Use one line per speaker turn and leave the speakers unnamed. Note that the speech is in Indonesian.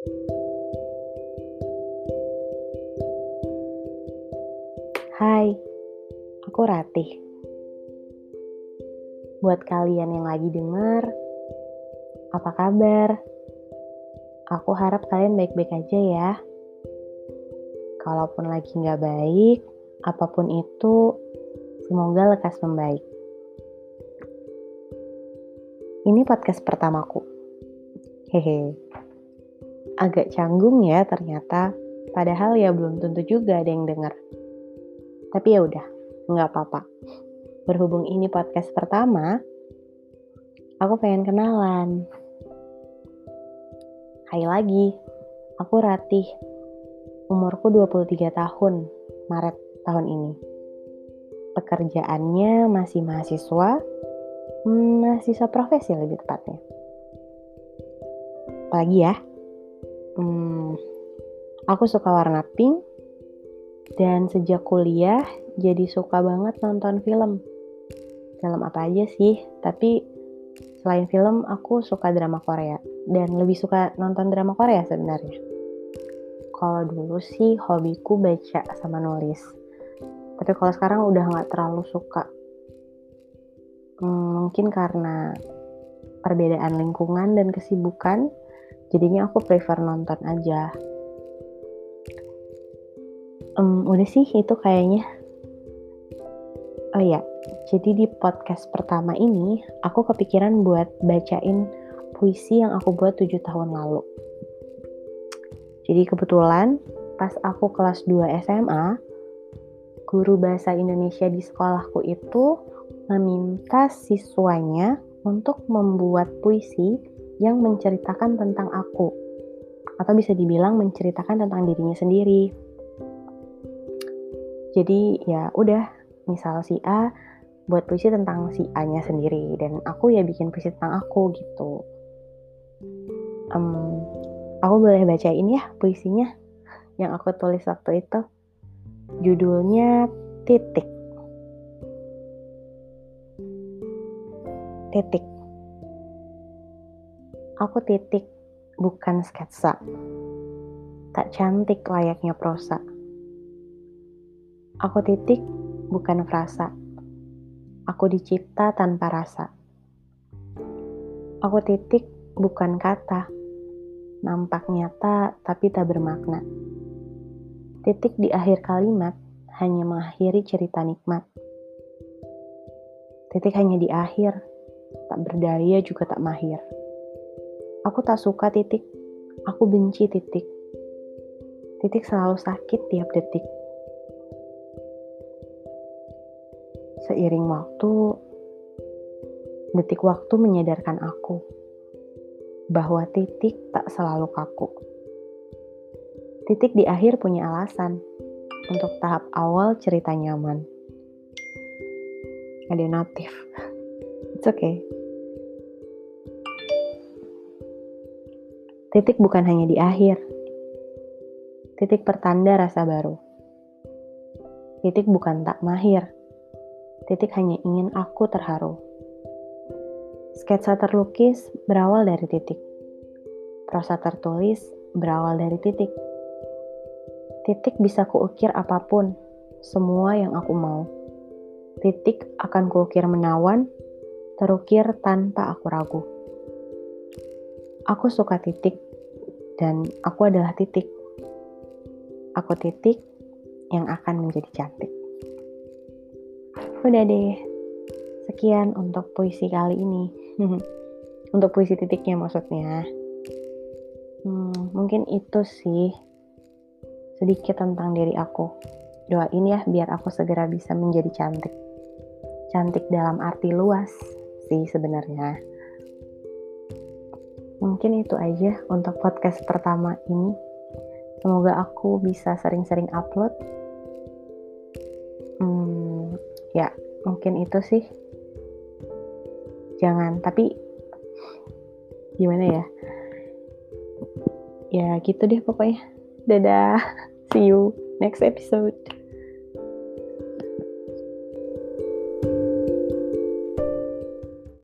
Hai, aku Ratih. Buat kalian yang lagi denger, apa kabar? Aku harap kalian baik-baik aja ya. Kalaupun lagi nggak baik, apa pun itu, semoga lekas membaik. Ini podcast pertamaku. Hehe. Agak canggung ya ternyata, padahal ya belum tentu juga ada yang denger. Tapi ya udah, nggak apa-apa. Berhubung ini podcast pertama, aku pengen kenalan. Hai lagi, aku Ratih. Umurku 23 tahun, Maret tahun ini. Pekerjaannya masih mahasiswa, hmm, mahasiswa profesi lebih tepatnya. Apalagi ya, hmm, aku suka warna pink, dan sejak kuliah jadi suka banget nonton film. Film apa aja sih, tapi selain film aku suka drama Korea dan lebih suka nonton drama Korea sebenarnya. Kalau dulu sih hobiku baca sama nulis. Tapi kalau sekarang udah nggak terlalu suka. Hmm, mungkin karena perbedaan lingkungan dan kesibukan, jadinya aku prefer nonton aja. Um, udah sih itu kayaknya. Oh ya, jadi di podcast pertama ini aku kepikiran buat bacain puisi yang aku buat 7 tahun lalu. Jadi kebetulan pas aku kelas 2 SMA, guru bahasa Indonesia di sekolahku itu meminta siswanya untuk membuat puisi yang menceritakan tentang aku atau bisa dibilang menceritakan tentang dirinya sendiri. Jadi ya udah, misal si A buat puisi tentang si A-nya sendiri dan aku ya bikin puisi tentang aku gitu. Um, aku boleh bacain ya puisinya yang aku tulis waktu itu. Judulnya Titik. Titik. Aku titik, bukan sketsa. Tak cantik layaknya prosa. Aku titik, bukan frasa. Aku dicipta tanpa rasa. Aku titik, bukan kata. Nampak nyata, tapi tak bermakna. Titik di akhir kalimat hanya mengakhiri cerita nikmat. Titik hanya di akhir, tak berdaya juga tak mahir. Aku tak suka titik, aku benci titik. Titik selalu sakit tiap detik. Seiring waktu, detik waktu menyadarkan aku bahwa titik tak selalu kaku. Titik di akhir punya alasan untuk tahap awal cerita nyaman. Ada notif. It's okay. Titik bukan hanya di akhir. Titik pertanda rasa baru. Titik bukan tak mahir. Titik hanya ingin aku terharu. Sketsa terlukis berawal dari titik. Prosa tertulis berawal dari titik Titik bisa kuukir apa pun, semua yang aku mau. Titik akan kuukir menawan, terukir tanpa aku ragu. Aku suka titik, dan aku adalah titik. Aku titik yang akan menjadi cantik. Udah deh, sekian untuk puisi kali ini. untuk puisi titiknya maksudnya. Hmm, mungkin itu sih sedikit tentang diri aku. Doain ya biar aku segera bisa menjadi cantik. Cantik dalam arti luas sih sebenarnya. Mungkin itu aja untuk podcast pertama ini. Semoga aku bisa sering-sering upload. Hmm, ya, mungkin itu sih. Jangan, tapi gimana ya? Ya gitu deh pokoknya. Dadah. See you next episode.